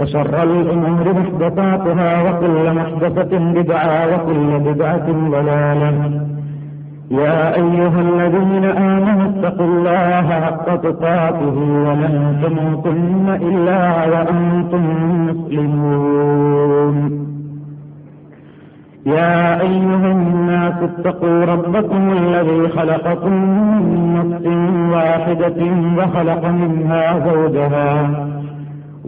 وشر الأمور محدثاتها وكل محدثة بدعة وكل بدعة ضلالة. يا أيها الذين آمنوا اتقوا الله حق تقاته ولا تموتن إلا وأنتم مسلمون. يا أيها الناس اتقوا ربكم الذي خلقكم من نفس واحدة وخلق منها زوجها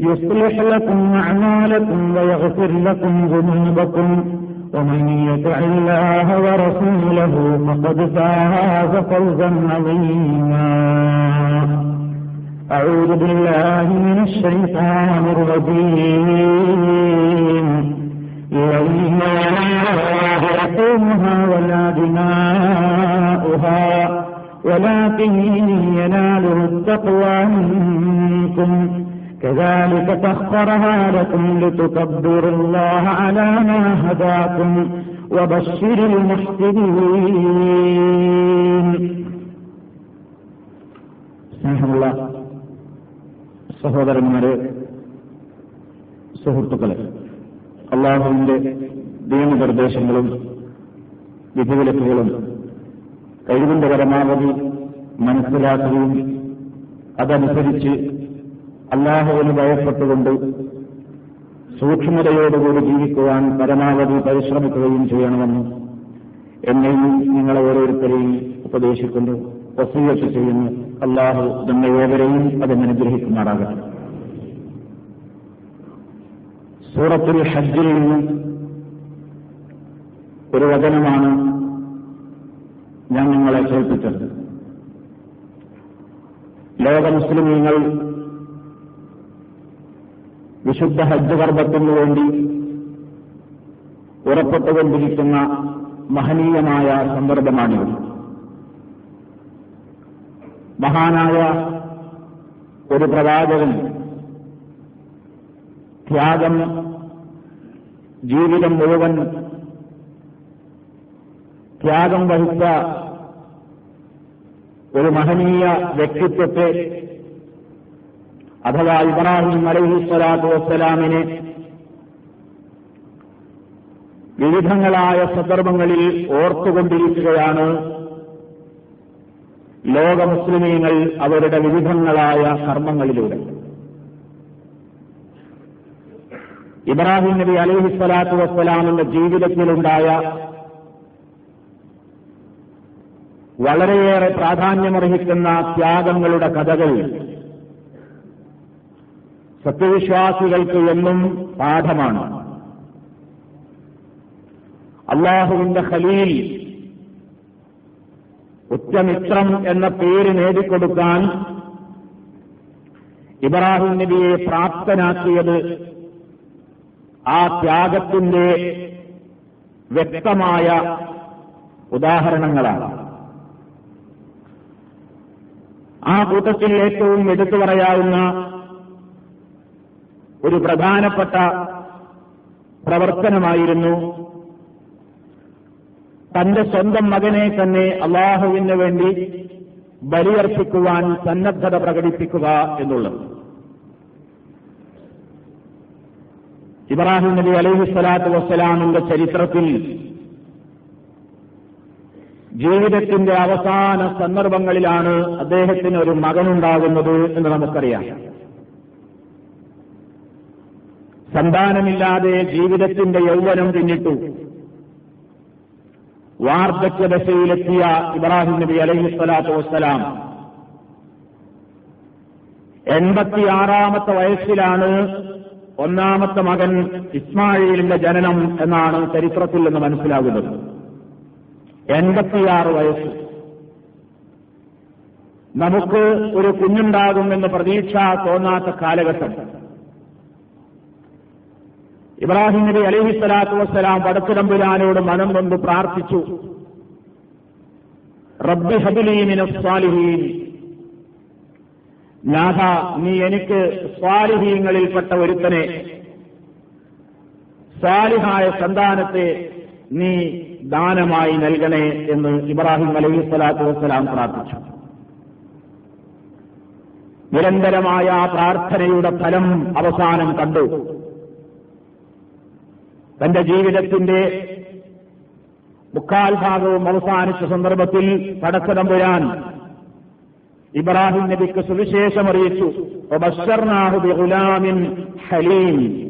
يصلح لكم أعمالكم ويغفر لكم ذنوبكم. ومن يطع الله ورسوله فقد فاز فوزا عظيما. أعوذ بالله من الشيطان الرجيم. يوم يقومها ولا دماؤها ولكن يناله التقوى منكم. كذلك سخرها لكم لتكبروا الله على ما هداكم وبشر المحسنين സ്നേഹമുള്ള സഹോദരന്മാരെ സുഹൃത്തുക്കളെ അള്ളാഹുവിന്റെ നിയമനിർദ്ദേശങ്ങളും വിധിവിലക്കുകളും കഴിവിന്റെ പരമാവധി മനസ്സിലാക്കുകയും അതനുസരിച്ച് അള്ളാഹുവിന് ഭയപ്പെട്ടുകൊണ്ട് സൂക്ഷ്മതയോടുകൂടി ജീവിക്കുവാൻ പരമാവധി പരിശ്രമിക്കുകയും ചെയ്യണമെന്ന് എന്നെയും നിങ്ങളെ ഓരോരുത്തരെയും ഉപദേശിക്കുന്നു വസീയത്ത് ചെയ്യുന്നു. അള്ളാഹു നമ്മെ ഏവരെയും അതിന് അനുഗ്രഹിക്കുമാറാകട്ടെ സൂറത്തുൽ ഹജ്ജിൽ നിന്ന് ഒരു വചനമാണ് ഞാൻ നിങ്ങളെ കേൾപ്പിച്ചത്. ലോക മുസ്ലിമീങ്ങൾ വിശുദ്ധ ഹജ്ജ് കർമ്മത്തിനു വേണ്ടി ഉറപ്പെട്ടുകൊണ്ടിരിക്കുന്ന മഹനീയമായ സന്ദർഭമാണിത്. മഹാനായ ഒരു പ്രവാചകൻ ത്യാഗം ജീവിതം മുഴുവൻ ത്യാഗം വഹിച്ച ഒരു മഹനീയ വ്യക്തിത്വത്തെ അഥവാ ഇബ്രാഹിം അലഹി സ്വലാത്തു വസ്സലാമിനെ വിവിധങ്ങളായ സന്ദർഭങ്ങളിൽ ഓർത്തുകൊണ്ടിരിക്കുകയാണ് ലോക മുസ്ലിമീങ്ങൾ അവരുടെ വിവിധങ്ങളായ കർമ്മങ്ങളിലൂടെ. ഇബ്രാഹിം നബി അലഹി സ്വലാത്തു വസ്സലാമിന്റെ ജീവിതത്തിലുണ്ടായ വളരെയേറെ പ്രാധാന്യമർഹിക്കുന്ന ത്യാഗങ്ങളുടെ കഥകൾ സത്യവിശ്വാസികൾക്ക് എന്നും പാഠമാണ്. അള്ളാഹുവിന്റെ ഖലീൽ ഉറ്റമിത്രം എന്ന പേര് നേടിക്കൊടുക്കാൻ ഇബ്രാഹിം നബിയെ പ്രാപ്തനാക്കിയത് ആ ത്യാഗത്തിന്റെ വ്യക്തമായ ഉദാഹരണങ്ങളാണ്. ആ കൂട്ടത്തിൽ ഏറ്റവും എടുത്തു പറയാവുന്ന ഒരു പ്രധാനപ്പെട്ട പ്രവർത്തനമായിരുന്നു തന്റെ സ്വന്തം മകനെ തന്നെ അള്ളാഹുവിന് വേണ്ടി ബലിയർപ്പിക്കുവാൻ സന്നദ്ധത പ്രകടിപ്പിക്കുക എന്നുള്ളത്. ഇബ്രാഹിം നബി അലൈഹി സ്വലാത്തു വസ്സലാമിന്റെ ചരിത്രത്തിൽ ജീവിതത്തിന്റെ അവസാന സന്ദർഭങ്ങളിലാണ് അദ്ദേഹത്തിന് ഒരു മകനുണ്ടാകുന്നത് എന്ന് നമുക്കറിയാം. സന്താനമില്ലാതെ ജീവിതത്തിന്റെ യൗവനം പിന്നിട്ടു. വാർദ്ധക്യദശയിലെത്തിയ ഇബ്രാഹിം നബി അലൈഹി സ്വലാത്തു വസ്സലാം എൺപത്തിയാറാമത്തെ വയസ്സിലാണ് ഒന്നാമത്തെ മകൻ ഇസ്മായിലിന്റെ ജനനം എന്നാണ് ചരിത്രത്തിൽ നിന്ന് മനസ്സിലാകുന്നത്. എൺപത്തിയാറ് വയസ്സ്. നമുക്ക് ഒരു കുഞ്ഞുണ്ടാകുമെന്ന് പ്രതീക്ഷ തോന്നാത്ത കാലഘട്ടം. ഇബ്രാഹിം നബി അലഹി സ്വലാത്തു വസ്സലാം വടക്കുതമ്പുരാനോട് മനം കൊണ്ട് പ്രാർത്ഥിച്ചു. റബ്ബി ഹബിലീമിന് സ്വാലിഹീൻ. നാഥ നീ എനിക്ക് സ്വാലിഹീങ്ങളിൽപ്പെട്ട ഒരുത്തനെ. സ്വാലിഹായ സന്താനത്തെ നീ ദാനമായി നൽകണേ എന്ന് ഇബ്രാഹിം അലൈഹി സ്വലാത്തു വസ്സലാം പ്രാർത്ഥിച്ചു. നിരന്തരമായ ആ പ്രാർത്ഥനയുടെ ഫലം അവസാനം കണ്ടു. തന്റെ ജീവിതത്തിന്റെ മുക്കാൽ ഭാഗവും അവസാനിച്ച സന്ദർഭത്തിൽ പടക്കതമ്പുരാൻ ഇബ്രാഹിം നബിക്ക് സുവിശേഷം അറിയിച്ചു ഗുലാമിൻ ഹലീം.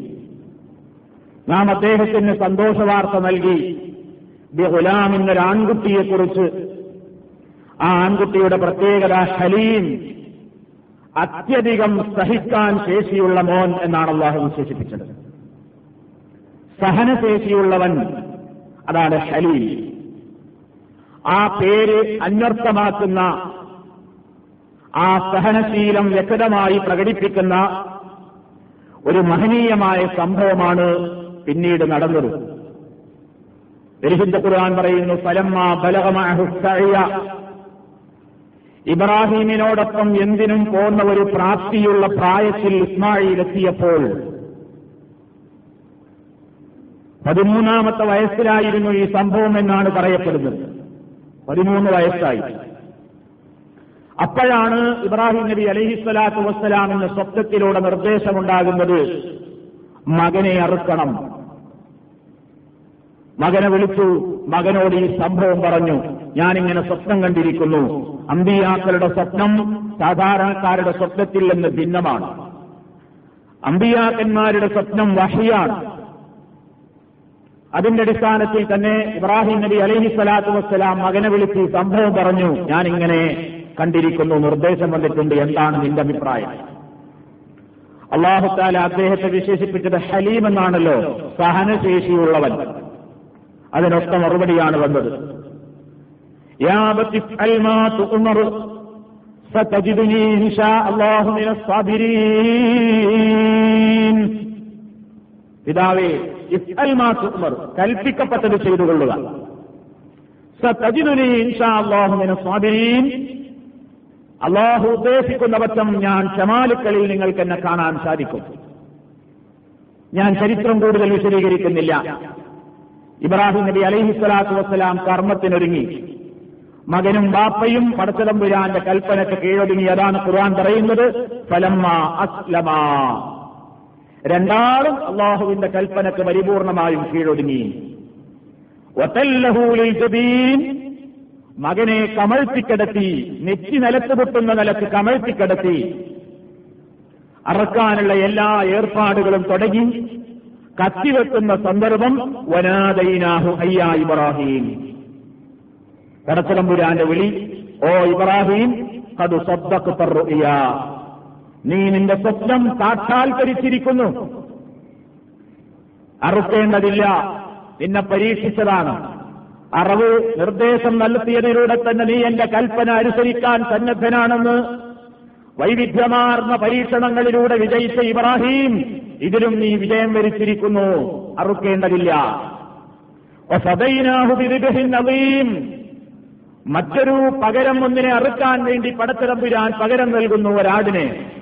നാം അദ്ദേഹത്തിന് സന്തോഷവാർത്ത നൽകി. ബിഗുലാം എന്നൊരു ആൺകുട്ടിയെക്കുറിച്ച് ആ ആൺകുട്ടിയുടെ പ്രത്യേകത ഹലീം. അത്യധികം സഹിക്കാൻ ശേഷിയുള്ള മോൻ എന്നാണ് അള്ളാഹു വിശേഷിപ്പിച്ചത്. സഹനശേഷിയുള്ളവൻ. അതാണ് ഹലീൽ. ആ പേര് അന്വർത്ഥമാക്കുന്ന ആ സഹനശീലം വ്യക്തമായി പ്രകടിപ്പിക്കുന്ന ഒരു മഹനീയമായ സംഭവമാണ് പിന്നീട് നടന്നത്. പരിശുദ്ധ ഖുർആൻ പറയുന്നു ഫലമ്മ ബലകമായ ഇബ്രാഹീമിനോടൊപ്പം എന്തിനും പോന്ന ഒരു പ്രാപ്തിയുള്ള പ്രായത്തിൽ ഇസ്മായിലെത്തിയപ്പോൾ പതിമൂന്നാമത്തെ വയസ്സിലായിരുന്നു ഈ സംഭവം എന്നാണ് പറയപ്പെടുന്നത്. പതിമൂന്ന് വയസ്സായി. അപ്പോഴാണ് ഇബ്രാഹിം നബി അലഹിസ്വലാത്തു വസ്സലാമിന് സ്വപ്നത്തിലൂടെ നിർദ്ദേശമുണ്ടാകുന്നത് മകനെ അറുക്കണം. മകനെ വിളിച്ചു. മകനോട് ഈ സംഭവം പറഞ്ഞു. ഞാനിങ്ങനെ സ്വപ്നം കണ്ടിരിക്കുന്നു. അമ്പിയാക്കളുടെ സ്വപ്നം സാധാരണക്കാരുടെ സ്വപ്നത്തിൽ നിന്ന് ഭിന്നമാണ്. അമ്പിയാക്കന്മാരുടെ സ്വപ്നം വഹിയാണ്. അതിന്റെ അടിസ്ഥാനത്തിൽ തന്നെ ഇബ്രാഹിം നബി അലൈഹി സ്വലാത്തു വസ്സലാം മകനെ വിളിച്ച് സംഭവം പറഞ്ഞു. ഞാൻ ഇങ്ങനെ കണ്ടിരിക്കുന്നു. നിർദ്ദേശം വന്നിട്ടുണ്ട്. എന്താണ് നിന്റെ അഭിപ്രായം? അള്ളാഹുത്താല അദ്ദേഹത്തെ വിശേഷിപ്പിച്ചത് ഹലീം എന്നാണല്ലോ. സഹനശേഷിയുള്ളവൻ. അതിനൊത്ത മറുപടിയാണ് വന്നത്. പിതാവേ ഇസ്അൽമാർ കൽപ്പിക്കപ്പെട്ടത് ചെയ്തുകൊള്ളുക സതജിദുനി ഇൻഷാ അള്ളാഹുമിന സ്വാബിരീൻ അള്ളാഹു ഉദ്ദേശിക്കുന്ന പറ്റം ഞാൻ ഷമാലുക്കളിൽ നിങ്ങൾക്ക് എന്നെ കാണാൻ സാധിക്കും. ഞാൻ ചരിത്രം കൂടുതൽ വിശദീകരിക്കുന്നില്ല. ഇബ്രാഹിം നബി അലൈഹി സ്വലാത്തു വസ്സലാം കർമ്മത്തിനൊരുങ്ങി. മകനും ബാപ്പയും പടച്ചതമ്പുരാന്റെ കൽപ്പനയ്ക്ക് കീഴൊതുങ്ങി അതാണ് ഖുർആൻ പറയുന്നത് ഫലമ്മ അസ്ലമ. രണ്ടാളും അള്ളാഹുവിന്റെ കൽപ്പനക്ക് പരിപൂർണമായും കീഴൊടുങ്ങി മകനെ കമഴ്ത്തിക്കിടത്തി നെറ്റി നിലത്ത് പൊട്ടുന്ന നിലയ്ക്ക് കമഴ്ത്തിക്കിടത്തി. അറക്കാനുള്ള എല്ലാ ഏർപ്പാടുകളും തുടങ്ങി. കത്തിവെക്കുന്ന സന്ദർഭം വനാദൈനാഹു അയ്യ ഇബ്രാഹിം. കടത്തലമ്പുരാന്റെ വിളി ഓ ഇബ്രാഹിം കതു സബ്ദക്ക് നീ നിന്റെ സ്വപ്നം സാക്ഷാത്കരിച്ചിരിക്കുന്നു. അറുക്കേണ്ടതില്ല. നിന്നെ പരീക്ഷിച്ചതാണ്. അറിവ് നിർദ്ദേശം നൽകിയതിലൂടെ തന്നെ നീ എന്റെ കൽപ്പന അനുസരിക്കാൻ സന്നദ്ധനാണെന്ന് വൈവിധ്യമാർന്ന പരീക്ഷണങ്ങളിലൂടെ വിജയിച്ച ഇബ്രാഹിം ഇതിലും നീ വിജയം വരിച്ചിരിക്കുന്നു. അറുക്കേണ്ടതില്ല. മറ്റൊരു പകരം ഒന്നിനെ അറുക്കാൻ വേണ്ടി പടത്തിറമ്പുരാൻ പകരം നൽകുന്നു ഒരാടിനെ.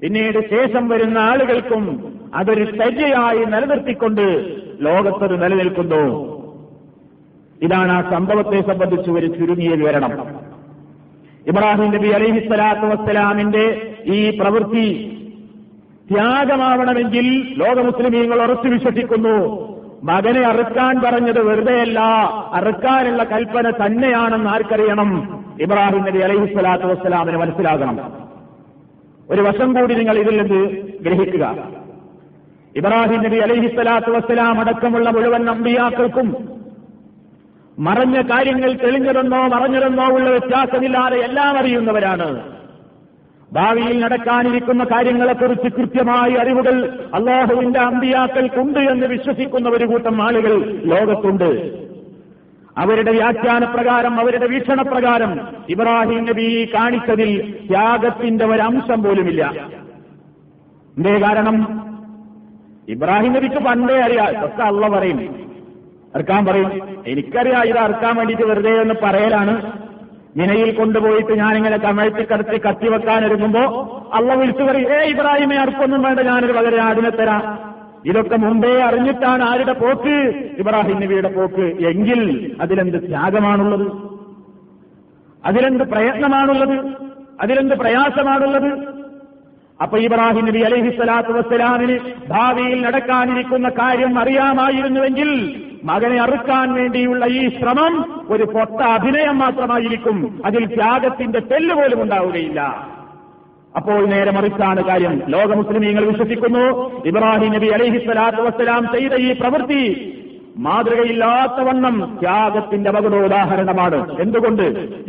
പിന്നീട് ശേഷം വരുന്ന ആളുകൾക്കും അതൊരു ചര്യയായി നിലനിർത്തിക്കൊണ്ട് ലോകത്തത് നിലനിൽക്കുന്നു. ഇതാണ് ആ സംഭവത്തെ സംബന്ധിച്ച് ഒരു ചുരുങ്ങിയ വിവരണം. ഇബ്രാഹിം നബി അലൈഹി സ്വലാത്തു വസ്സലാമിന്റെ ഈ പ്രവൃത്തി ത്യാഗമാവണമെങ്കിൽ ലോക മുസ്ലിമീങ്ങൾ ഉറച്ചു വിശ്വസിക്കുന്നു. മകനെ അറുക്കാൻ പറഞ്ഞത് വെറുതെയല്ല അറുക്കാനുള്ള കൽപ്പന തന്നെയാണെന്ന് ആർക്കറിയണം? ഇബ്രാഹിം നബി അലൈഹി സ്വലാത്തു വസ്സലാമിന് മനസ്സിലാകണം. ഒരു വശം കൂടി നിങ്ങൾ ഇതിൽ നിന്ന് ഗ്രഹിക്കുക. ഇബ്രാഹിം നബി അലൈഹി സ്വലാത്തു വസ്സലാം അടക്കമുള്ള മുഴുവൻ നമ്പിയാക്കൾക്കും മറഞ്ഞ കാര്യങ്ങൾ തെളിഞ്ഞതെന്നോ മറഞ്ഞതെന്നോ ഉള്ള വ്യത്യാസമില്ലാതെ എല്ലാം അറിയുന്നവരാണ്. ഭാവിയിൽ നടക്കാനിരിക്കുന്ന കാര്യങ്ങളെക്കുറിച്ച് കൃത്യമായി അറിവുകൾ അള്ളാഹുവിന്റെ അമ്പിയാക്കൾക്കുണ്ട് എന്ന് വിശ്വസിക്കുന്ന ഒരു കൂട്ടം ആളുകൾ ലോകത്തുണ്ട്. അവരുടെ വ്യാഖ്യാനപ്രകാരം അവരുടെ വീക്ഷണപ്രകാരം ഇബ്രാഹിം നബി കാണിച്ചതിൽ ത്യാഗത്തിന്റെ ഒരംശം പോലുമില്ല. എന്തേ കാരണം? ഇബ്രാഹിം നബിക്ക് പണ്ടേ അറിയാം ഇതൊക്കെ അള്ള പറയും. അർക്കാൻ പറയും എനിക്കറിയാം ഇത് അർക്കാൻ വേണ്ടിയിട്ട് വെറുതെ എന്ന് പറയലാണ്. വിനയിൽ കൊണ്ടുപോയിട്ട് ഞാനിങ്ങനെ കമഴ്ത്തി കടത്തി കത്തിവെക്കാൻ ഒരുങ്ങുമ്പോ അള്ള വിളിച്ചു പറയും ഏ ഇബ്രാഹിമെ അർക്കൊന്നും വേണ്ട ഞാനൊരു പകരം അതിനെ തരാം. ഇതൊക്കെ മുമ്പേ അറിഞ്ഞിട്ടാണ് ആരുടെ പോക്ക്? ഇബ്രാഹിം നബിയുടെ പോക്ക്. എങ്കിൽ അതിലെന്ത് ത്യാഗമാണുള്ളത്? അതിലെന്ത് പ്രയത്നമാണുള്ളത്? അതിലെന്ത് പ്രയാസമാണുള്ളത്? അപ്പൊ ഇബ്രാഹിം നബി അലൈഹി സ്വലാത്തു വസ്സലാമിന് ഭാവിയിൽ നടക്കാനിരിക്കുന്ന കാര്യം അറിയാമായിരുന്നുവെങ്കിൽ മകനെ അറുക്കാൻ വേണ്ടിയുള്ള ഈ ശ്രമം ഒരു പൊട്ട അഭിനയം മാത്രമായിരിക്കും. അതിൽ ത്യാഗത്തിന്റെ തെല്ലുപോലും ഉണ്ടാവുകയില്ല. അപ്പോൾ നേരെ മറിച്ചാണ് കാര്യം. ലോക മുസ്ലിമീങ്ങൾ വിശ്വസിക്കുന്നു ഇബ്രാഹിം നബി അലൈഹി സ്വലാത്തു വസ്സലാം ചെയ്ത ഈ പ്രവൃത്തി മാതൃകയില്ലാത്തവണ്ണം ത്യാഗത്തിന്റെ അപകടോദാഹരണമാണ് എന്തുകൊണ്ട്?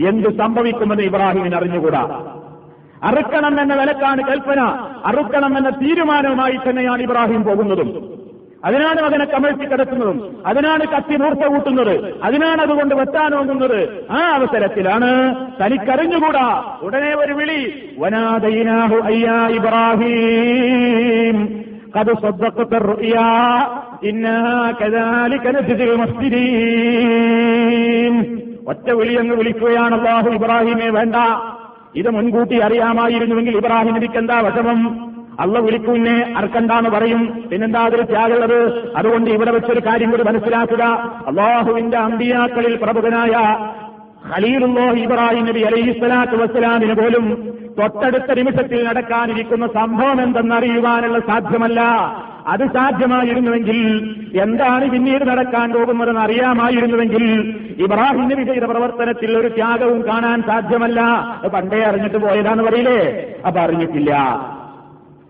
എന്ത് സംഭവിക്കുമെന്ന് ഇബ്രാഹിമിന് അറിഞ്ഞുകൂടാ. അറുക്കണം എന്ന വിലക്കാണ് കൽപ്പന. അറുക്കണം എന്ന തീരുമാനവുമായി തന്നെയാണ് ഇബ്രാഹിം പോകുന്നതും. അതിനാണ് മകനെ കമഴ്ത്തി കിടക്കുന്നതും അതിനാണ് കത്തി മൂർച്ച കൂട്ടുന്നത് അതിനാണ് അതുകൊണ്ട് വെട്ടാനോങ്ങുന്നത് ആ അവസരത്തിലാണ് തനിക്കറിഞ്ഞുകൂടാ ഉടനെ ഒരു വിളി വനാദയിനാഹു അയ്യാ ഇബ്രാഹിം قد صدقت الرؤيا إنا كذلك نجزي المحسنين ഒറ്റ വിളി എന്ന് വിളിക്കുകയാണ് അള്ളാഹു ഇബ്രാഹിമെ വേണ്ട ഇത് മുൻകൂട്ടി അറിയാമായിരുന്നുവെങ്കിൽ ഇബ്രാഹിം നബിക്ക് എന്താ വശമം അള്ള വിളിക്കൂന്നെ അർക്കണ്ടാന്ന് പറയും. പിന്നെന്താ അതൊരു ത്യാഗമുള്ളത്? അതുകൊണ്ട് ഇവിടെ വെച്ചൊരു കാര്യം കൂടി മനസ്സിലാക്കുക. അള്ളാഹുവിന്റെ അമ്പിയാക്കളിൽ പ്രമുഖനായ ഖലീലുല്ലാഹി ഇബ്രാഹിം നബി അലൈഹി സ്വലാത്തു വസ്സലാമിന് പോലും തൊട്ടടുത്ത നിമിഷത്തിൽ നടക്കാനിരിക്കുന്ന സംഭവം എന്തെന്നറിയുവാനുള്ള സാധ്യമല്ല. അത് സാധ്യമായിരുന്നുവെങ്കിൽ എന്താണ് പിന്നീട് നടക്കാൻ പോകുന്നതെന്ന് അറിയാമായിരുന്നുവെങ്കിൽ ഇബ്രാഹിം നബി ചെയ്ത പ്രവർത്തനത്തിൽ ഒരു ത്യാഗവും കാണാൻ സാധ്യമല്ല. പണ്ടേ അറിഞ്ഞിട്ട് പോയതാന്ന് പറയില്ലേ? അപ്പൊ അറിഞ്ഞിട്ടില്ല.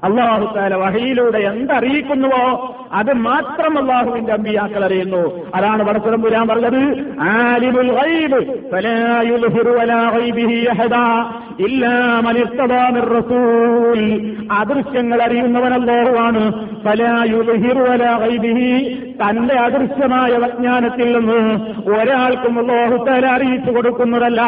അള്ളാഹുത്താല വഹയിലൂടെ എന്തറിയിക്കുന്നുവോ അത് മാത്രം അള്ളാഹുവിന്റെ അമ്പിയാക്കൾ അറിയുന്നു. അതാണ് പടച്ചതം പുരാൻ പറഞ്ഞത്. ആലിമുൽ ഗൈബ് ഫലാ വലാ ഇല്ലാ മൻ മിർ റസൂൽ. അദൃശ്യങ്ങൾ അറിയുന്നവൻ അല്ലാഹുവാണ്. ഫലാ വലാ തന്റെ അദൃശ്യമായ വിജ്ഞാനത്തിൽ നിന്ന് ഒരാൾക്കും അല്ലാഹുത്താല അറിയിച്ചു കൊടുക്കുന്നതല്ല.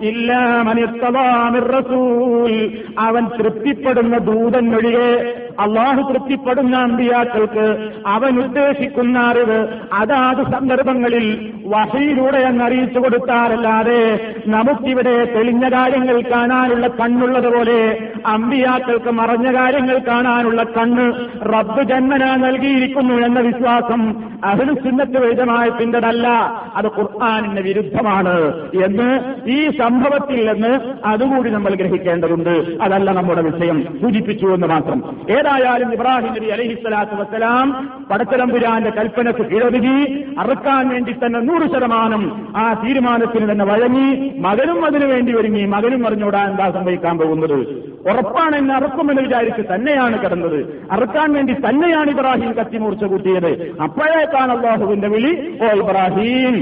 ഇല്ല മൻ ഇർത്തദാ മിർ റസൂൽ. അവൻ തൃപ്തിപ്പെടുന്ന ദൂതൻ ഒഴികെ അള്ളാഹു തൃപ്തിപ്പെടുന്ന അമ്പിയാക്കൾക്ക് അവൻ ഉദ്ദേശിക്കുന്ന അറിവ് അതാത് സന്ദർഭങ്ങളിൽ വഹയിലൂടെ അങ്ങ് അറിയിച്ചു കൊടുത്താലല്ലാതെ നമുക്കിവിടെ തെളിഞ്ഞ കാര്യങ്ങൾ കാണാനുള്ള കണ്ണുള്ളതുപോലെ അമ്പിയാക്കൾക്ക് മറഞ്ഞ കാര്യങ്ങൾ കാണാനുള്ള കണ്ണ് റബ്ബ് ജന്മന നൽകിയിരിക്കുന്നു എന്ന വിശ്വാസം അഹ്ലു സുന്നത്ത് വേദമായത്തിന്റെതല്ല അത് ഖുർആാനിന് വിരുദ്ധമാണ് എന്ന് ഈ സംഭവത്തിൽ നിന്ന് അതുകൂടി നമ്മൾ ഗ്രഹിക്കേണ്ടതുണ്ട്. അതല്ല നമ്മുടെ വിഷയം. സൂചിപ്പിച്ചു എന്ന് മാത്രം. ഏതായാലും ഇബ്രാഹിം നബി അലഹി സ്വലാത്തു വസ്സലാം പടത്തലമ്പുരാന്റെ കൽപ്പനക്ക് കീഴൊതുങ്ങി അറുക്കാൻ വേണ്ടി തന്നെ നൂറ് ശതമാനം ആ തീരുമാനത്തിന് തന്നെ വഴങ്ങി മകനും അതിനു വേണ്ടി ഒരുങ്ങി. മകനും അറിഞ്ഞൂടാ എന്താ സംഭവിക്കാൻ പോകുന്നത്. ഉറപ്പാണ് എന്നെ അറുക്കുമെന്ന് വിചാരിച്ച് തന്നെയാണ് കിടന്നത്. അറുക്കാൻ വേണ്ടി തന്നെയാണ് ഇബ്രാഹിം കത്തിമൂർച്ച കൂട്ടിയത്. അപ്പോഴേക്കാണ് അള്ളാഹുവിന്റെ വിളി ഓ ഇബ്രാഹിം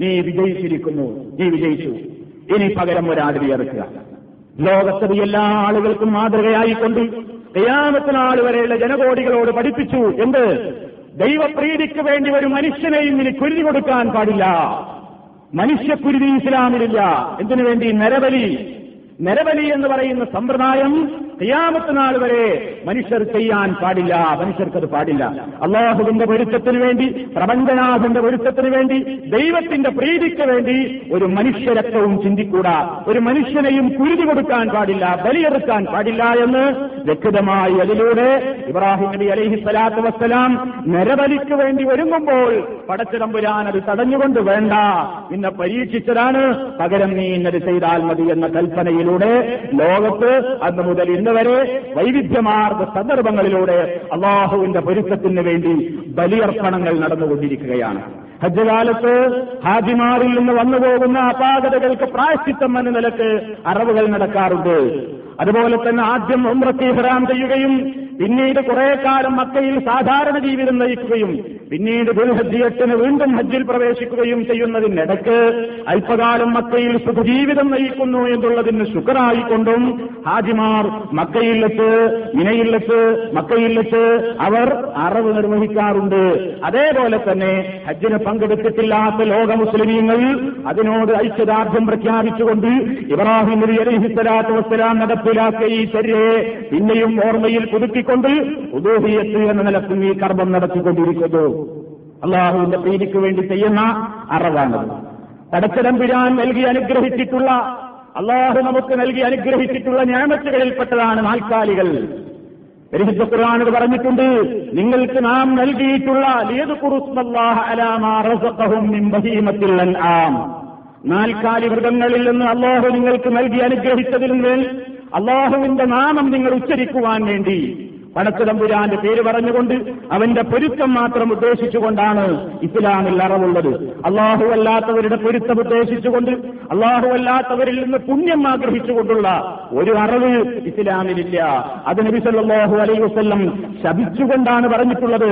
നീ വിജയിച്ചിരിക്കുന്നു. നീ വിജയിച്ചു. ഇനി പകരം ഒരാടിനെ ഇറക്കുക ലോകത്തത് എല്ലാ ആളുകൾക്കും മാതൃകയായിക്കൊണ്ട് കയ്യാമത്തിനാൾ വരെയുള്ള ജനകോടികളോട് പഠിപ്പിച്ചു എന്ത്? ദൈവപ്രീതിക്ക് വേണ്ടി ഒരു മനുഷ്യനെയും ഇനി കുരുതി കൊടുക്കാൻ പാടില്ല. മനുഷ്യക്കുരുതി ഇസ്ലാമിലില്ല. എന്തിനു വേണ്ടി? നരബലി. നരബലി എന്ന് പറയുന്ന സമ്പ്രദായം ഖിയാമത്ത് നാൾ വരെ മനുഷ്യർ ചെയ്യാൻ പാടില്ല. മനുഷ്യർക്കത് പാടില്ല. അള്ളാഹുവിന്റെ പൊരുത്തത്തിന് വേണ്ടി പ്രപഞ്ചനാഥന്റെ പൊരുത്തത്തിന് വേണ്ടി ദൈവത്തിന്റെ പ്രീതിക്ക് വേണ്ടി ഒരു മനുഷ്യരക്തവും ചിന്തിക്കൂടാ. ഒരു മനുഷ്യനെയും കുരുതി കൊടുക്കാൻ പാടില്ല ബലിയെടുക്കാൻ പാടില്ല എന്ന് വ്യക്തമായി അതിലൂടെ ഇബ്രാഹിം നബി അലഹി സ്വലാത്തു വസ്സലാം നരബലിക്ക് വേണ്ടി ഒരുങ്ങുമ്പോൾ പടച്ചിടമ്പുരാൻ അത് തടഞ്ഞുകൊണ്ട് വേണ്ട. നിന്നെ പരീക്ഷിച്ചതാണ് പകരം നീ ഇന്നത് ചെയ്താൽ മതി എന്ന കൽപ്പനയിലൂടെ ലോകത്ത് അന്ന് മുതൽ ഇന്ന് വരെ വൈവിധ്യമാർന്ന സന്ദർഭങ്ങളിലൂടെ അള്ളാഹുവിന്റെ പൊരുത്തത്തിന് വേണ്ടി ബലിയർപ്പണങ്ങൾ നടന്നുകൊണ്ടിരിക്കുകയാണ്. ഹജ്ജ് കാലത്ത് ഹാജിമാറിൽ നിന്ന് വന്നുപോകുന്ന അപാകതകൾക്ക് പ്രായശ്ചിത്തം എന്ന നിലയ്ക്ക് അറവുകൾ നടക്കാറുണ്ട്. അതുപോലെ തന്നെ ആദ്യം ഉമ്രത്തി ഹറാം ചെയ്യുകയും പിന്നീട് കുറെ കാലം മക്കയിൽ സാധാരണ ജീവിതം നയിക്കുകയും പിന്നീട് ദുൽഹജ്ജ് എട്ടിന് വീണ്ടും ഹജ്ജിൽ പ്രവേശിക്കുകയും ചെയ്യുന്നതിനിടയ്ക്ക് അല്പകാലം മക്കയിൽ സുഖജീവിതം നയിക്കുന്നു എന്നുള്ളതിന് ശുക്രായിക്കൊണ്ടും ഹാജിമാർ മക്കയില്ലത്ത് മക്കയിൽ വെച്ച് അവർ അറവ് നിർവഹിക്കാറുണ്ട്. അതേപോലെ തന്നെ ഹജ്ജിന് പങ്കെടുത്തിട്ടില്ലാത്ത ലോക മുസ്ലിമീങ്ങൾ അതിനോട് ഐക്യദാർഢ്യം പ്രഖ്യാപിച്ചുകൊണ്ട് ഇബ്രാഹിം നബി അലൈഹി സ്വലാത്തു വസ്സലാം നടപ്പിലാക്കിയ ഈ ചര്യയെ പിന്നെയും ഓർമ്മയിൽ പുതുക്കിക്കൊണ്ട് ഉദൂഹിയത്ത് എന്ന നിലക്കും ഈ കർമ്മം നടത്തിക്കൊണ്ടിരിക്കുന്നു. അള്ളാഹുവിന്റെ പ്രീതിക്ക് വേണ്ടി ചെയ്യുന്ന അറവാണത്. പടച്ചിടം പിരാൻ നൽകി അനുഗ്രഹിച്ചിട്ടുള്ള അള്ളാഹു നമുക്ക് നൽകി അനുഗ്രഹിച്ചിട്ടുള്ള ഞാമത്തുകളിൽപ്പെട്ടതാണ് നാൽക്കാലികൾ. പരിശുദ്ധ ഖുർആാനത് പറഞ്ഞിട്ടുണ്ട് നിങ്ങൾക്ക് നാം നൽകിയിട്ടുള്ള നാൽക്കാലി മൃഗങ്ങളിൽ നിന്ന് അള്ളാഹു നിങ്ങൾക്ക് നൽകി അനുഗ്രഹിച്ചതിൽ നിന്ന് അള്ളാഹുവിന്റെ നാമം നിങ്ങൾ ഉച്ചരിക്കുവാൻ വേണ്ടി പടച്ചുതമ്പുരാന്റെ പേര് പറഞ്ഞുകൊണ്ട് അവന്റെ പൊരുത്തം മാത്രം ഉദ്ദേശിച്ചുകൊണ്ടാണ് ഇസ്ലാമിൽ അറവുള്ളത്. അള്ളാഹു അല്ലാത്തവരുടെ പൊരുത്തം ഉദ്ദേശിച്ചുകൊണ്ട് അള്ളാഹു അല്ലാത്തവരിൽ നിന്ന് പുണ്യം ആഗ്രഹിച്ചുകൊണ്ടുള്ള ഒരു അറിവ് ഇസ്ലാമിലില്ല. അത് നബി സല്ലല്ലാഹു വസ്ല്ലം വസല്ലം ശപിച്ചുകൊണ്ടാണ് പറഞ്ഞിട്ടുള്ളത്.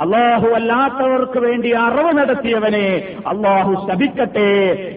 അള്ളാഹു അല്ലാത്തവർക്ക് വേണ്ടി അറിവ് നടത്തിയവനെ അള്ളാഹു ശപിക്കട്ടെ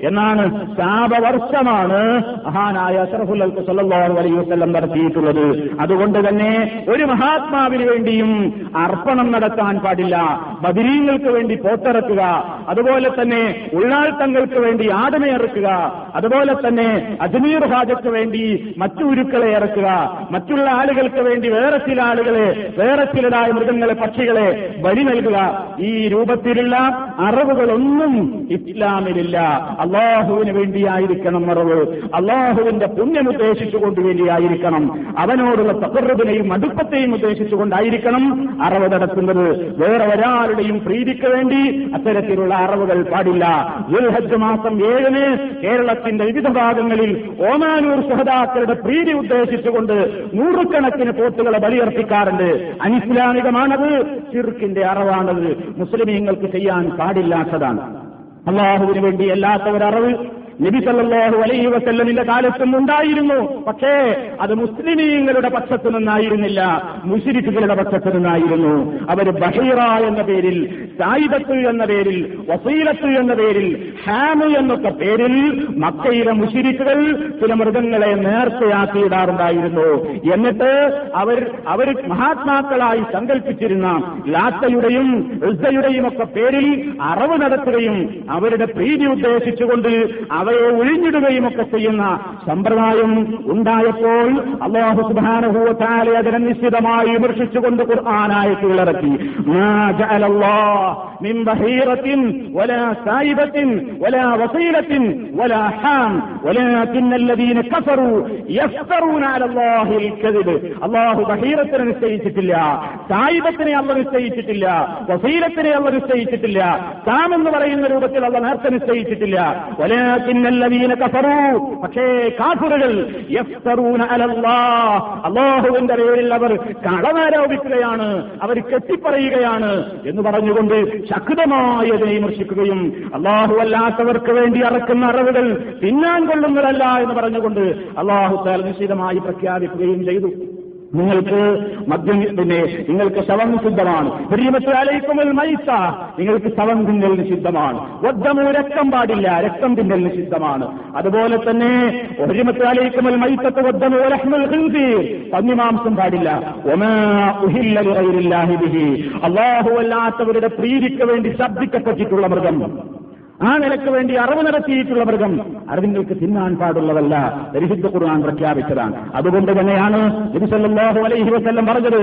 എന്നാണ് ശാപവർഷമാണ് മഹാനായ അഷറഫുൽ സല്ലല്ലാഹു അലൈ വസല്ലം നടത്തിയിട്ടുള്ളത്. അതുകൊണ്ട് തന്നെ ഒരു മഹാത്മാവിന് വേണ്ടിയും അർപ്പണം നടത്താൻ പാടില്ല. ബദിരീങ്ങൾക്ക് വേണ്ടി പോത്തിറക്കുക. അതുപോലെ തന്നെ ഉള്ളാൾത്തങ്ങൾക്ക് വേണ്ടി ആടനെ ഇറക്കുക. അതുപോലെ തന്നെ അജ്മീർ ഹാജക്ക് വേണ്ടി മറ്റു ഉരുക്കളെ ഇറക്കുക. മറ്റുള്ള ആളുകൾക്ക് വേണ്ടി വേറെ ചില ആളുകളെ വേറെ ചിലരായ മൃഗങ്ങളെ പക്ഷികളെ ബലി നൽകുക. ഈ രൂപത്തിലുള്ള അറിവുകളൊന്നും ഇസ്ലാമിലില്ല. അള്ളാഹുവിന് വേണ്ടിയായിരിക്കണം അറിവ്. അള്ളാഹുവിന്റെ പുണ്യം ഉദ്ദേശിച്ചുകൊണ്ട് വേണ്ടിയായിരിക്കണം. അവനോടുള്ള തകർബിനെയും അടുപ്പത്തെയും ഉദ്ദേശിച്ചുകൊണ്ടായിരിക്കണം അറിവ് നടത്തുന്നത്. വേറെ ഒരാളുടെയും പ്രീതിക്ക് വേണ്ടി അത്തരത്തിലുള്ള അറിവുകൾ പാടില്ല. ദുൽഹജ് മാസം ഏഴിന് കേരളത്തിന്റെ വിവിധ ഭാഗങ്ങളിൽ ഓമാനൂർ സഹദാക്കളുടെ പ്രീതി ഉദ്ദേശിച്ചുകൊണ്ട് നൂറുകണക്കിന് പോത്തുകളെ ബലിയർപ്പിക്കാറുണ്ട്. അനിസ്ലാമികമാണത്. ചിർക്കിന്റെ അറിവാണത്. മുസ്ലിമീങ്ങൾക്ക് ചെയ്യാൻ പാടില്ലാത്തതാണ്. അള്ളാഹുവിന് വേണ്ടി അല്ലാത്തവരറിവ് നബി സല്ലാഹു അലൈഹി വസല്ലമിന്റെ കാലത്തും ഉണ്ടായിരുന്നു. പക്ഷേ അത് മുസ്ലിമീങ്ങളുടെ പക്ഷത്തു നിന്നായിരുന്നില്ല. മുഷിരിക്കുകളുടെ പക്ഷത്തു നിന്നായിരുന്നു. അവർ ബഹീറ എന്ന പേരിൽ സായിബത്ത് എന്ന പേരിൽ വസീലത്ത് എന്ന പേരിൽ ഹാമു എന്നൊക്കെ പേരിൽ മക്കയിലെ മുഷിരിക്കുകൾ ചില മൃഗങ്ങളെ നേർച്ചയാക്കിയിടാറുണ്ടായിരുന്നു. എന്നിട്ട് അവർ അവർ മഹാത്മാക്കളായി സങ്കല്പിച്ചിരുന്ന ലാത്തയുടെയും ഋസയുടെയും ഒക്കെ പേരിൽ അറിവ് നടത്തുകയും അവരുടെ പ്രീതി ഉദ്ദേശിച്ചുകൊണ്ട് അവയെ ഒഴിഞ്ഞിടുകയും ഒക്കെ ചെയ്യുന്ന സമ്പ്രദായം ഉണ്ടായപ്പോൾ അള്ളാഹു സുബാനുഭൂത്താലെ അതിനെ നിശ്ചിതമായി വിമർശിച്ചുകൊണ്ട് ഖുർആാനായിട്ടുള്ളിറക്കി من بحيرة ولا سائبة ولا وصيلة ولا حام ولكن الذين كفروا يفترون على الله الكذب الله ബഹീറത്തിനെ നിശ്ചയിച്ചിട്ടില്ല സായിബത്തിനെ അള്ള നിശ്ചയിച്ചിട്ടില്ല വസീലത്തിനെ അള്ള നിശ്ചയിച്ചിട്ടില്ല സാം എന്ന് പറയുന്ന രൂപത്തിൽ അള്ള നേർച്ച നിശ്ചയിച്ചിട്ടില്ല പക്ഷേ കാഫറുകൾ അള്ളാഹുവിന്റെ പേരിൽ അവർ കളനാരോപിക്കുകയാണ് അവർ കെട്ടിപ്പറയുകയാണ് എന്ന് പറഞ്ഞുകൊണ്ട് ശക്തമായ വിമർശിക്കുകയും അള്ളാഹു അല്ലാത്തവർക്ക് വേണ്ടി അറക്കുന്ന അറിവുകൾ പിന്നാൻ കൊള്ളുന്നതല്ല എന്ന് പറഞ്ഞുകൊണ്ട് അള്ളാഹു നിശ്ചിതമായി പ്രഖ്യാപിക്കുകയും ചെയ്തു. നിങ്ങൾക്ക് മദ്യം പിന്നെ നിങ്ങൾക്ക് ശവം മൈസ നിങ്ങൾക്ക് ശവം തിന്നൽ നിഷിദ്ധമാണ് വദ്ദമു രക്തം പാടില്ല രക്തം തിന്നൽ നിഷിദ്ധമാണ് അതുപോലെ തന്നെ ഹുരിമത്ത് അലയിക്കുമൽ മൈസത്ത് വദ്ദമു ലഹ്മുൽ പന്നിമാംസം പാടില്ല. അല്ലാഹു അല്ലാത്തവരുടെ പ്രീതിക്ക് വേണ്ടി ശബ്ദിക്കപ്പെട്ടിട്ടുള്ള മൃഗം. ആ നിലയ്ക്ക് വേണ്ടി അറിവ് നടത്തിയിട്ടുള്ള മൃഗം അറിവിങ്ങൾക്ക് തിന്നാൻ പാടുള്ളതല്ല. പരിശുദ്ധ ഖുർആൻ പ്രഖ്യാപിച്ചതാണ്. അതുകൊണ്ട് തന്നെയാണ് നബിസല്ലാഹു അലൈഹി വസല്ലം പറഞ്ഞത്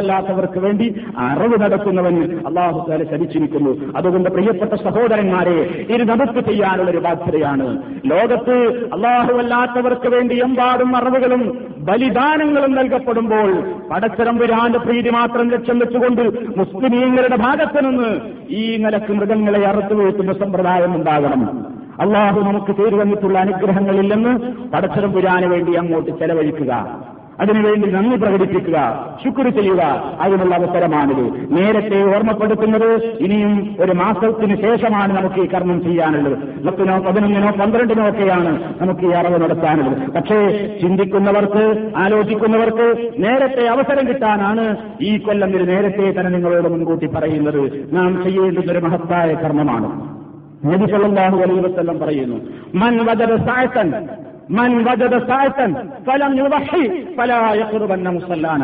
അല്ലാത്തവർക്ക് വേണ്ടി അറിവ് നടത്തുന്നവൻ അള്ളാഹു തആല ശരിച്ചിരിക്കുന്നു അതുകൊണ്ട് പ്രിയപ്പെട്ട സഹോദരന്മാരെ ഇത് നമുക്ക് ചെയ്യാനുള്ള ഒരു ബാധ്യതയാണ്. ലോകത്ത് അള്ളാഹുവല്ലാത്തവർക്ക് വേണ്ടി എമ്പാടും അറിവുകളും ബലിദാനങ്ങളും നൽകപ്പെടുമ്പോൾ പടച്ചരമ്പുരാന്റെ പ്രീതി മാത്രം ലക്ഷ്യം വെച്ചുകൊണ്ട് മുസ്ലിമീങ്ങളുടെ ഭാഗത്ത് നിന്ന് ഈ നിലയ്ക്ക് മൃഗങ്ങളെ അറുത്തു വീഴ്ത്തുന്ന സമ്പ്രദായം ഉണ്ടാകണം. അള്ളാഹു നമുക്ക് ചെയ്തു തന്നിട്ടുള്ള അനുഗ്രഹങ്ങളില്ലെന്ന് പടച്ചരമ്പുരാന് വേണ്ടി അങ്ങോട്ട് ചെലവഴിക്കുക. അതിനുവേണ്ടി നന്ദി പ്രകടിപ്പിക്കുക ശുക്ർ ചെയ്യുക അതിനുള്ള അവസരമാണിത്. നേരത്തെ ഓർമ്മപ്പെടുത്തുന്നത് ഇനിയും ഒരു മാസത്തിന് ശേഷമാണ് നമുക്ക് ഈ കർമ്മം ചെയ്യാനുള്ളത്. പത്തിനോ പതിനൊന്നിനോ പന്ത്രണ്ടിനോ ഒക്കെയാണ് നമുക്ക് ഈ അറിവ് നടത്താനുള്ളത്. പക്ഷേ ചിന്തിക്കുന്നവർക്ക് ആലോചിക്കുന്നവർക്ക് നേരത്തെ അവസരം കിട്ടാനാണ് ഈ കൊല്ലം ഇത് നേരത്തെ തന്നെ നിങ്ങളോട് മുൻകൂട്ടി പറയുന്നത്. നാം ചെയ്യേണ്ടുന്ന ഒരു മഹത്തായ കർമ്മമാണ്. നബി സല്ലല്ലാഹു അലൈഹി വസല്ലം പറയുന്നു മൻ വദറ സഅതൻ മുസല്ലാന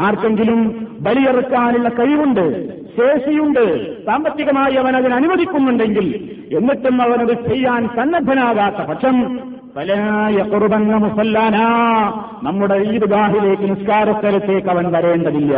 ആർക്കെങ്കിലും ബലിയെറുക്കാനുള്ള കഴിവുണ്ട് ശേഷിയുണ്ട് സാമ്പത്തികമായി അവൻ അതിന് അനുവദിക്കുന്നുണ്ടെങ്കിൽ എന്നിട്ടും അവനത് ചെയ്യാൻ സന്നദ്ധനാകാത്ത പക്ഷം ഫലായക്കുറുബന്ന മുസല്ലാന. നമ്മുടെ ഈദ്ഗാഹിലേക്ക് നിസ്കാരസ്ഥലത്തേക്ക് അവൻ വരേണ്ടതില്ല.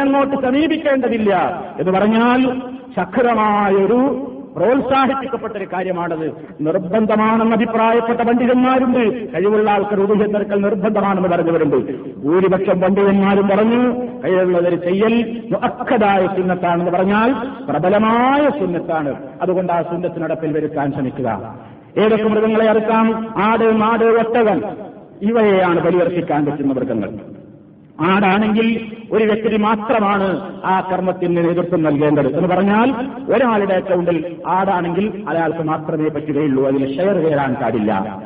അങ്ങോട്ട് സമീപിക്കേണ്ടതില്ല എന്ന് പറഞ്ഞാൽ ശക്തമായൊരു പ്രോത്സാഹിപ്പിക്കപ്പെട്ട ഒരു കാര്യമാണത്. നിർബന്ധമാണെന്ന് അഭിപ്രായപ്പെട്ട പണ്ഡിതന്മാരുണ്ട്. കഴിവുള്ള ആൾക്കാർ ഉപചെന്നർക്കൽ നിർബന്ധമാണെന്ന് പറഞ്ഞവരുണ്ട് ഭൂരിപക്ഷം പണ്ഡിതന്മാരും പറഞ്ഞു കഴിവുള്ളവർ ചെയ്യൽ അക്കതായ സുന്നത്താണെന്ന് പറഞ്ഞാൽ പ്രബലമായ സുന്നത്താണ്. അതുകൊണ്ട് ആ സുന്നത്തിനടപ്പിൽ വരുത്താൻ ശ്രമിക്കുക. ഏതൊക്കെ മൃഗങ്ങളെ അറുക്കാം? ആട് മാട് ഒട്ടകൻ ഇവയെയാണ് ബലിയർപ്പിക്കാൻ പറ്റുന്ന മൃഗങ്ങൾ. ആടാണെങ്കിൽ ഒരു വ്യക്തി മാത്രമാണ് ആ കർമ്മത്തിന് നേതൃത്വം നൽകേണ്ടത് എന്ന് പറഞ്ഞാൽ ഒരാളുടെ അക്കൗണ്ടിൽ ആടാണെങ്കിൽ അയാൾക്ക് മാത്രമേ പറ്റുകയുള്ളൂ. അതിൽ ഷെയർ കയറാൻ പാടില്ല.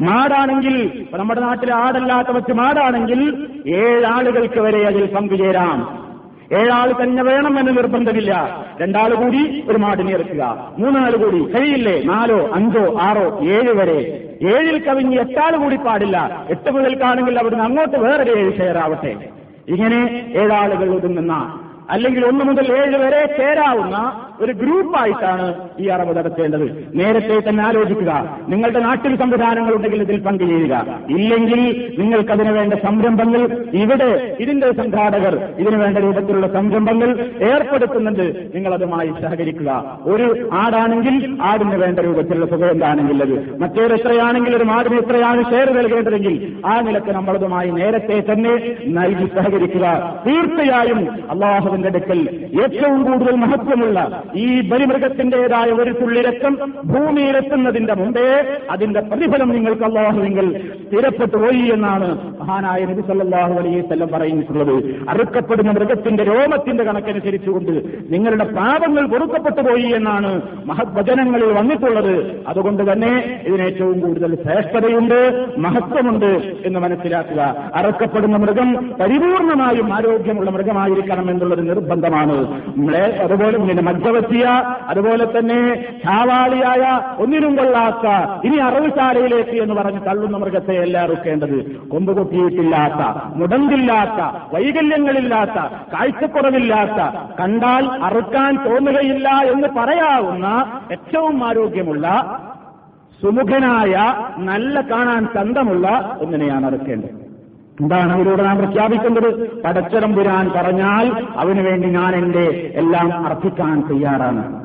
മാടാണെങ്കിൽ നമ്മുടെ നാട്ടിലെ ആടല്ലാത്ത മറ്റ് മാടാണെങ്കിൽ ഏഴാളുകൾക്ക് വരെ അതിൽ പങ്കുചേരാം. ഏഴാൾ തന്നെ വേണമെന്ന് നിർബന്ധമില്ല. രണ്ടാൾ കൂടി ഒരു മാടിനെ ഇറക്കുക. മൂന്നാൾ കൂടി കഴിയില്ലേ? നാലോ അഞ്ചോ ആറോ ഏഴ് വരെ. ഏഴിൽ കവിഞ്ഞ് എട്ടാൾ കൂടി പാടില്ല. എട്ട് മുതൽക്കാണെങ്കിൽ അവിടുന്ന് അങ്ങോട്ട് വേറൊരു ഏഴ് ചേരാവട്ടെ. ഇങ്ങനെ ഏഴാളുകൾ ഒതുങ്ങുന്ന അല്ലെങ്കിൽ ഒന്ന് മുതൽ ഏഴ് വരെ ചേരാവുന്ന ഒരു ഗ്രൂപ്പായിട്ടാണ് ഈ അറവ് നടത്തേണ്ടത് നേരത്തെ തന്നെ ആലോചിക്കുക. നിങ്ങളുടെ നാട്ടിൽ സംവിധാനങ്ങൾ ഉണ്ടെങ്കിൽ ഇതിൽ പങ്കുചേരുക. ഇല്ലെങ്കിൽ നിങ്ങൾക്കതിനു വേണ്ട സംരംഭങ്ങൾ ഇവിടെ ഇതിന്റെ സംഘാടകർ ഇതിനു വേണ്ട രൂപത്തിലുള്ള സംരംഭങ്ങൾ ഏർപ്പെടുത്തുന്നുണ്ട്. നിങ്ങൾ അതുമായി സഹകരിക്കുക. ഒരു ആടാണെങ്കിൽ ആടിന് വേണ്ട രൂപത്തിലുള്ള തുക എന്താണെങ്കിൽ അത് മറ്റൊരു എത്രയാണെങ്കിൽ ഒരു മാടിന് എത്രയാണ് ഷെയർ നൽകേണ്ടതെങ്കിൽ ആ നിലയ്ക്ക് നമ്മളതുമായി നേരത്തെ തന്നെ നൽകി സഹകരിക്കുക. തീർച്ചയായും അള്ളാഹുവിന്റെ അടുക്കൽ ഏറ്റവും കൂടുതൽ മഹത്വമുള്ള ഈ ബലിമൃഗത്തിന്റേതായ ഒരു തുള്ളിരക്കം ഭൂമിയിലെത്തുന്നതിന്റെ മുമ്പേ അതിന്റെ പ്രതിഫലം നിങ്ങൾക്ക് അള്ളാഹുവെങ്കിൽ സ്ഥിരപ്പെട്ടു പോയി എന്നാണ് മഹാനായ നബി സല്ലാഹു അലൈഹി വസല്ലം പറയുന്നിട്ടുള്ളത് അറുക്കപ്പെടുന്ന മൃഗത്തിന്റെ രോമത്തിന്റെ കണക്കനുസരിച്ചുകൊണ്ട് നിങ്ങളുടെ പാപങ്ങൾ പൊറുക്കപ്പെട്ടു പോയി എന്നാണ് മഹത്വചനങ്ങളിൽ വന്നിട്ടുള്ളത്. അതുകൊണ്ട് തന്നെ ഇതിനേറ്റവും കൂടുതൽ ശ്രേഷ്ഠതയുണ്ട് മഹത്വമുണ്ട് എന്ന് മനസ്സിലാക്കുക. അറുക്കപ്പെടുന്ന മൃഗം പരിപൂർണമായും ആരോഗ്യമുള്ള മൃഗമായിരിക്കണം എന്നുള്ളത് നിർബന്ധമാണ്. അതുപോലെ പിന്നെ അതുപോലെ തന്നെ ചാവാളിയായ ഒന്നിനും കൊള്ളാത്ത ഇനി അറവുശാലയിലേക്ക് എന്ന് പറഞ്ഞ് തള്ളുന്ന മൃഗത്തെ അല്ല കൊമ്പ് കൊമ്പുകൊട്ടിയിട്ടില്ലാത്ത മുടന്തില്ലാത്ത വൈകല്യങ്ങളില്ലാത്ത കാഴ്ചക്കുറവില്ലാത്ത കണ്ടാൽ അറുക്കാൻ തോന്നുകയില്ല എന്ന് പറയാവുന്ന ഏറ്റവും ആരോഗ്യമുള്ള സുമുഖനായ നല്ല കാണാൻ ചന്തമുള്ള ഒന്നിനെയാണ് അറുക്കേണ്ടത്. എന്താണ് അവരോട് നാം പ്രഖ്യാപിക്കേണ്ടത്? പടച്ചതമ്പുരാൻ പറഞ്ഞാൽ അവനുവേണ്ടി ഞാൻ എന്റെ എല്ലാം അർപ്പിക്കാൻ തയ്യാറാണ്.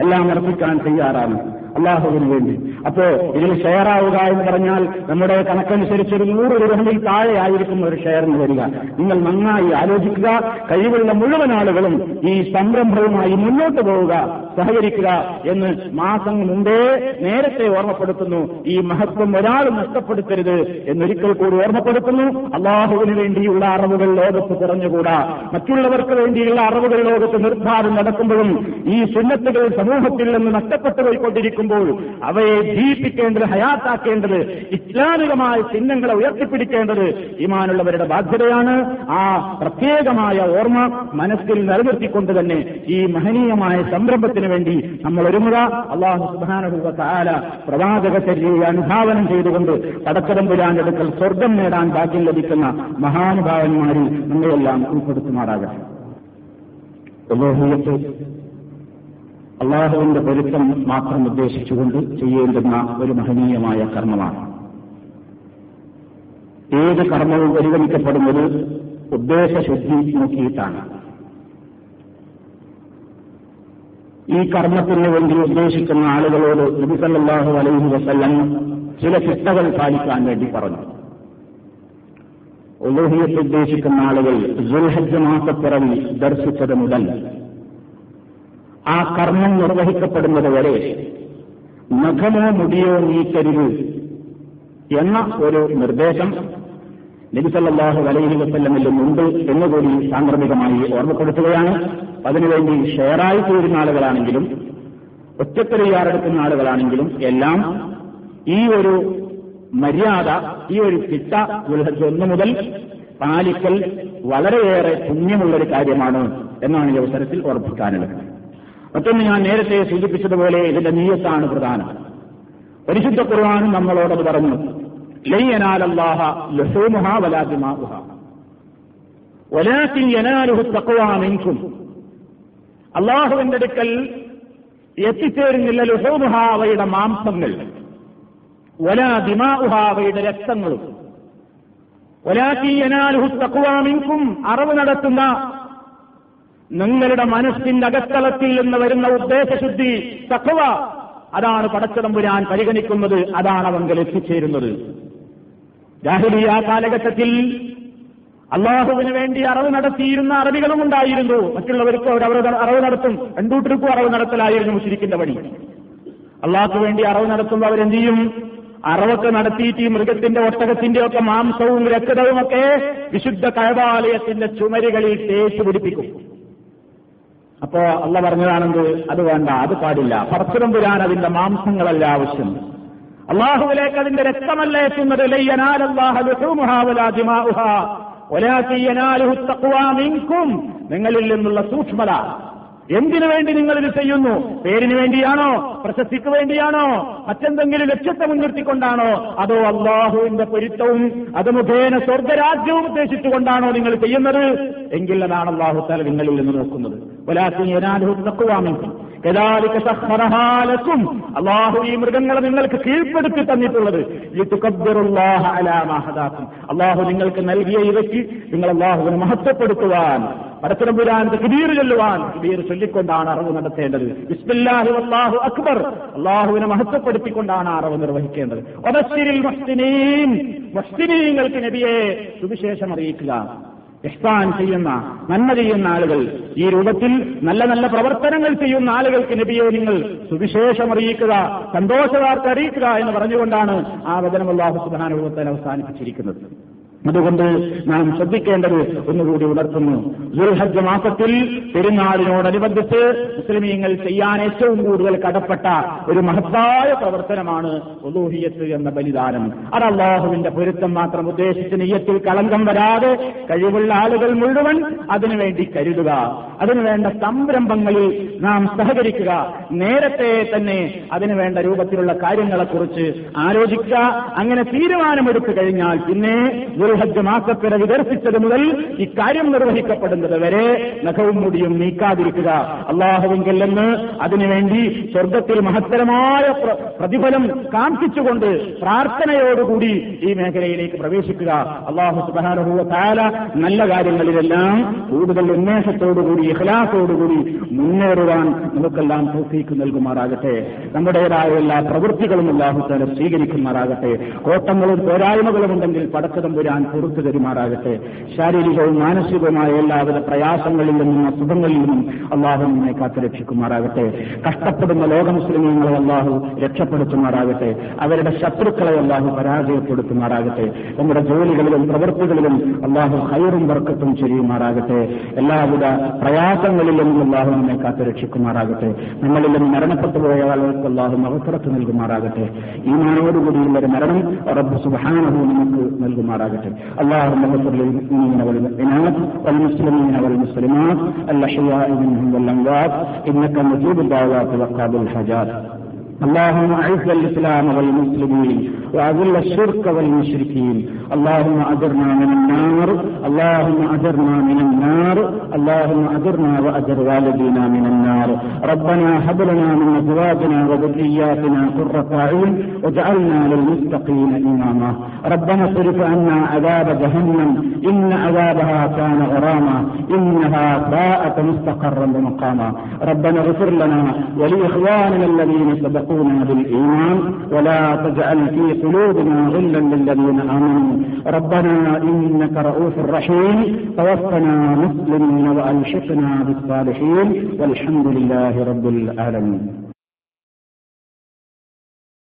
എല്ലാം അർപ്പിക്കാൻ തയ്യാറാണ്. അള്ളാഹുവിന് വേണ്ടി അപ്പോ ഇതിൽ ഷെയർ ആവുക എന്ന് പറഞ്ഞാൽ നമ്മുടെ കണക്കനുസരിച്ച് ഒരു നൂറ് രൂപയിൽ താഴെ ആയിരിക്കും ഒരു ഷെയറിന് വരിക. നിങ്ങൾ നന്നായി ആലോചിക്കുക. കഴിവുള്ള മുഴുവൻ ആളുകളും ഈ സംരംഭവുമായി മുന്നോട്ട് പോവുക സഹകരിക്കുക എന്ന് മാസം മുമ്പേ നേരത്തെ ഓർമ്മപ്പെടുത്തുന്നു. ഈ മഹത്വം ഒരാൾ നഷ്ടപ്പെടുത്തരുത് എന്നൊരിക്കൽ കൂടി ഓർമ്മപ്പെടുത്തുന്നു. അള്ളാഹുവിന് വേണ്ടിയുള്ള അറിവുകൾ ലോകത്ത് കുറഞ്ഞുകൂടാ മറ്റുള്ളവർക്ക് വേണ്ടിയുള്ള അറിവുകൾ ലോകത്ത് നിർദ്ധാരം നടക്കുമ്പോഴും ഈ സുന്നത്തുകൾ സമൂഹത്തിൽ നിന്ന് നഷ്ടപ്പെട്ടു പോയിക്കൊണ്ടിരിക്കും. അവശേഷിക്കുമ്പോൾ അവയെ ജീവിപ്പിക്കേണ്ടത് ഹയാത്താക്കേണ്ടത് ഇസ്ലാമികമായ ചിഹ്നങ്ങളെ ഉയർത്തിപ്പിടിക്കേണ്ടത് ഇമാനുള്ളവരുടെ ബാധ്യതയാണ്. ആ പ്രത്യേകമായ ഓർമ്മ മനസ്സിൽ നിലനിർത്തിക്കൊണ്ട് തന്നെ ഈ മഹനീയമായ സംരംഭത്തിന് വേണ്ടി നമ്മൾ ഒരുങ്ങുക. അള്ളാഹു സുബാനുഭവ കാല പ്രവാചക ശരീരം അനുധാവനം ചെയ്തുകൊണ്ട് പടക്കടമ്പുരാന്റെ പുരാനെടുക്കൽ സ്വർഗം നേടാൻ ഭാഗ്യം ലഭിക്കുന്ന മഹാനുഭാവന്മാരിൽ നമ്മളെല്ലാം ഉൾപ്പെടുത്തുമാറാകട്ടെ. അള്ളാഹുവിന്റെ പൊരുത്തം മാത്രം ഉദ്ദേശിച്ചുകൊണ്ട് ചെയ്യേണ്ടുന്ന ഒരു മഹനീയമായ കർമ്മമാണ്. ഏത് കർമ്മവും പരിഗണിക്കപ്പെടുന്നത് ഉദ്ദേശശുദ്ധി നോക്കിയിട്ടാണ്. ഈ കർമ്മത്തിന് വേണ്ടി ഉദ്ദേശിക്കുന്ന ആളുകളോട് നബിസല്ലാഹു അലൈഹി വസല്ലം ചില ചിട്ടകൾ പാലിക്കാൻ വേണ്ടി പറഞ്ഞു. ഉദ്ദേശിക്കുന്ന ആളുകൾ ജുൽഹജ് മാസപ്പിറവി ദർശിച്ചത് മുതൽ ആ കർമ്മം നിർവഹിക്കപ്പെടുന്നത് വരെ നഖമോ മുടിയോ നീക്കരുത് എന്ന ഒരു നിർദ്ദേശം നബിസല്ലാഹു അലൈഹി വസ്ല്ലമിലും ഉണ്ട് എന്നുകൂടി സാന്ദർഭികമായി ഓർമ്മപ്പെടുത്തുകയാണ്. അതിനുവേണ്ടി ഷെയറായി തീരുന്ന ആളുകളാണെങ്കിലും ഒറ്റപ്പെരിയാറെടുക്കുന്ന ആളുകളാണെങ്കിലും എല്ലാം ഈ ഒരു മര്യാദ ഈ ഒരു ചിട്ട ഉൽഹജ് ഒന്ന് മുതൽ പാലിക്കൽ വളരെയേറെ പുണ്യമുള്ളൊരു കാര്യമാണ് എന്നാണ് ഈ അവസരത്തിൽ ഓർമ്മിക്കാനുള്ളത്. മറ്റൊന്ന് ഞാൻ നേരത്തെ സൂചിപ്പിച്ചതുപോലെ ഇതിന്റെ നീയത്താണ് പ്രധാനം. പരിശുദ്ധ ഖുർആാനും നമ്മളോടത് പറഞ്ഞു. ലയ്യനാലല്ലാഹ അള്ളാഹുവിന്റെ അടുക്കൽ എത്തിച്ചേരുന്നില്ല ലുഹൂമുഹ അവയുടെ മാംസങ്ങൾ. ഒലാ ദിമാഉഹ രക്തങ്ങളും. ഒലാക്കി യനാലുഹു തക്കുവാമിൻകും അറിവ് നടത്തുന്ന നിങ്ങളുടെ മനസ്സിന്റെ അകത്തളത്തിൽ നിന്ന് വരുന്ന ഉദ്ദേശശുദ്ധി തക്കവ അതാണ് പടച്ചതമ്പുരാൻ പരിഗണിക്കുന്നത് അതാണ് അവങ്കൽ എത്തിച്ചേരുന്നത്. ജാഹിലിയ കാലഘട്ടത്തിൽ അള്ളാഹുവിന് വേണ്ടി അറിവ് നടത്തിയിരുന്ന അറബികളും ഉണ്ടായിരുന്നു. മറ്റുള്ളവർക്ക് അവർ അറിവ് നടത്തും. രണ്ടൂട്ടർക്കും അറിവ് നടത്തലായിരുന്നു മുസ്ലിക്കിന്റെ വഴി അള്ളാഹ്ക്ക് വേണ്ടി അറിവ് നടത്തുമ്പോൾ അവരെന്ത് ചെയ്യും അറവൊക്കെ നടത്തിയിട്ട് ഈ മൃഗത്തിന്റെ ഒട്ടകത്തിന്റെ ഒക്കെ മാംസവും രക്തവും ഒക്കെ വിശുദ്ധ കഴവാലയത്തിന്റെ ചുമരുകളിൽ തേച്ചു പിടിപ്പിക്കും അപ്പോ അല്ല പറഞ്ഞതാണെന്ത്? അത് വേണ്ട അത് പാടില്ല. പറച്ചുറമ്പുരാൻ അതിന്റെ മാംസങ്ങളല്ല ആവശ്യം. അള്ളാഹുവിലേക്ക് അതിന്റെ രക്തമല്ല എത്തുന്നത്. നിങ്ങളിൽ നിന്നുള്ള സൂക്ഷ്മത. എന്തിനു വേണ്ടി നിങ്ങൾ ഇത് ചെയ്യുന്നു? പേരിന് വേണ്ടിയാണോ? പ്രശസ്തിക്ക് വേണ്ടിയാണോ? മറ്റെന്തെങ്കിലും ലക്ഷ്യത്തെ മുൻനിർത്തിക്കൊണ്ടാണോ? അതോ അള്ളാഹുവിന്റെ പൊരുത്തവും അത് മുഖേന സ്വർഗരാജ്യവും ഉദ്ദേശിച്ചുകൊണ്ടാണോ നിങ്ങൾ ചെയ്യുന്നത്? എങ്കിൽ അതാണ് അള്ളാഹു തല നിങ്ങളിൽ നിന്ന് നോക്കുന്നത്. അള്ളാഹു ഈ മൃഗങ്ങളെ നിങ്ങൾക്ക് കീഴ്പ്പെടുത്തി തന്നിട്ടുള്ളത്. അള്ളാഹു നിങ്ങൾക്ക് നൽകിയ ഇവയ്ക്ക് നിങ്ങൾ അള്ളാഹുവിനെ മഹത്വപ്പെടുത്തുവാൻ പടത്തരമ്പുരാൻ കബീർ ചൊല്ലുവാൻ. കബീർ ചൊല്ലിക്കൊണ്ടാണ് അറിവ് നടത്തേണ്ടത്. ബിസ്മില്ലാഹി അള്ളാഹു അക്ബർ. അള്ളാഹുവിനെ മഹത്വപ്പെടുത്തിക്കൊണ്ടാണ് അറിവ് നിർവഹിക്കേണ്ടത്. മസ്തിനീങ്ങൾക്ക് നബിയെ സുവിശേഷം അറിയിക്കുക. ഇഹ്സാൻ ചെയ്യുന്ന നന്മ ചെയ്യുന്ന ആളുകൾ. ഈ രൂപത്തിൽ നല്ല നല്ല പ്രവർത്തനങ്ങൾ ചെയ്യുന്ന ആളുകൾക്ക് നബിയെ നിങ്ങൾ സുവിശേഷം അറിയിക്കുക സന്തോഷവാർത്ത അറിയിക്കുക എന്ന് പറഞ്ഞുകൊണ്ടാണ് ആ വചനം അള്ളാഹു സുബാനുഭവത്തിൽ അവസാനിപ്പിച്ചിരിക്കുന്നത്. അതുകൊണ്ട് നാം ശ്രദ്ധിക്കേണ്ടത് ഒന്നുകൂടി ഉണർത്തുന്നു. ദുർഹജ്ജ മാസത്തിൽ പെരുന്നാളിനോടനുബന്ധിച്ച് മുസ്ലിമീങ്ങൾ ചെയ്യാൻ ഏറ്റവും കൂടുതൽ കടപ്പെട്ട ഒരു മഹത്തായ പ്രവർത്തനമാണ് ഒലൂഹിയത്ത് എന്ന ബലിദാനം. അത് അള്ളാഹുവിന്റെ പൊരുത്തം മാത്രം ഉദ്ദേശിച്ച് നെയ്യത്തിൽ കളങ്കം വരാതെ കഴിവുള്ള ആളുകൾ മുഴുവൻ അതിനുവേണ്ടി കരുതുക. അതിനുവേണ്ട സംരംഭങ്ങളിൽ നാം സഹകരിക്കുക. നേരത്തെ തന്നെ അതിനുവേണ്ട രൂപത്തിലുള്ള കാര്യങ്ങളെക്കുറിച്ച് ആലോചിക്കുക. അങ്ങനെ തീരുമാനമെടുത്തു കഴിഞ്ഞാൽ പിന്നെ ദുൽഹജ് മാസത്തിനെ വിദർശിച്ചത് മുതൽ ഇക്കാര്യം നിർവഹിക്കപ്പെടുന്നത് വരെ നഖവും മുടിയും നീക്കാതിരിക്കുക. അള്ളാഹുവിംഗല്ലെന്ന് അതിനുവേണ്ടി സ്വർഗത്തിൽ മഹത്തരമായ പ്രതിഫലം കാംക്ഷിച്ചുകൊണ്ട് പ്രാർത്ഥനയോടുകൂടി ഈ മേഖലയിലേക്ക് പ്രവേശിക്കുക. അള്ളാഹു സുബാനുഭവ താല നല്ല കാര്യങ്ങളിലെല്ലാം കൂടുതൽ ഉന്മേഷത്തോടുകൂടി ഇഹ്ലാസോടുകൂടി മുന്നേറുവാൻ നമുക്കെല്ലാം തോഫീക്ക് നൽകുമാറാകട്ടെ. നമ്മുടേതായ എല്ലാ പ്രവൃത്തികളും അള്ളാഹു താല സ്വീകരിക്കുമാറാകട്ടെ. കോട്ടങ്ങളും പോരായ്മകളും ഉണ്ടെങ്കിൽ പടക്കതമ്പുരാൻ തമ്പുരാൻ പുറത്തു തരുമാറാകട്ടെ. ശാരീരികവും മാനസികവുമായ എല്ലാവിധ പ്രയാസങ്ങളിൽ നിന്നും അസുഖങ്ങളിൽ നിന്നും അള്ളാഹു നമ്മെ കാത്തുരക്ഷിക്കുമാറാകട്ടെ. കഷ്ടപ്പെടുന്ന ലോക മുസ്ലിമീങ്ങളെ അള്ളാഹു രക്ഷപ്പെടുത്തുമാറാകട്ടെ. അവരുടെ ശത്രുക്കളെ അള്ളാഹു പരാജയപ്പെടുത്തുമാറാകട്ടെ. നമ്മുടെ ജോലികളിലും പ്രവൃത്തികളിലും അള്ളാഹു ഹൈറും വർക്കത്തും ചെയ്യുമാറാകട്ടെ എല്ലാവിധ പ്രയാസങ്ങളിൽ നിന്നും അള്ളാഹു നമ്മെ കാത്തുരക്ഷിക്കുമാറാകട്ടെ. നമ്മളിൽ നിന്ന് മരണപ്പെട്ടു പോയ ആളുകൾക്ക് അള്ളാഹു അവസരത്ത് നൽകുമാറാകട്ടെ. ഈ മാനോടുകൂടിയുള്ള ഒരു മരണം റബ്ബ് സുബാനഹു നമുക്ക് നൽകുമാറാകട്ടെ. اللهم اغفر للمؤمنين والمؤمنات والمسلمين والمسلمات الأحياء منهم والأموات إنك مجيب الدعوات وقابل الحاجات. اللهم أعز الإسلام والمسلمين وأذل الشرك والمشركين. اللهم أجرنا من النار. اللهم أجرنا من النار. اللهم أجرنا وأجر والدينا من النار. ربنا هب لنا من أزواجنا وذرياتنا قرة أعين واجعلنا للمتقين إماما. ربنا اصرف عنا عذاب جهنم. إن عذابها كان غراما. إنها ساءت مستقرا ومقاما. ربنا اغفر لنا ولإخواننا الذين سبقوا يسبقون بالإيمان ولا تجعل في قلوبنا غلا للذين آمنوا. ربنا إنك رؤوف رحيم. توفنا مسلمين وألحقنا بالصالحين. والحمد لله رب العالمين.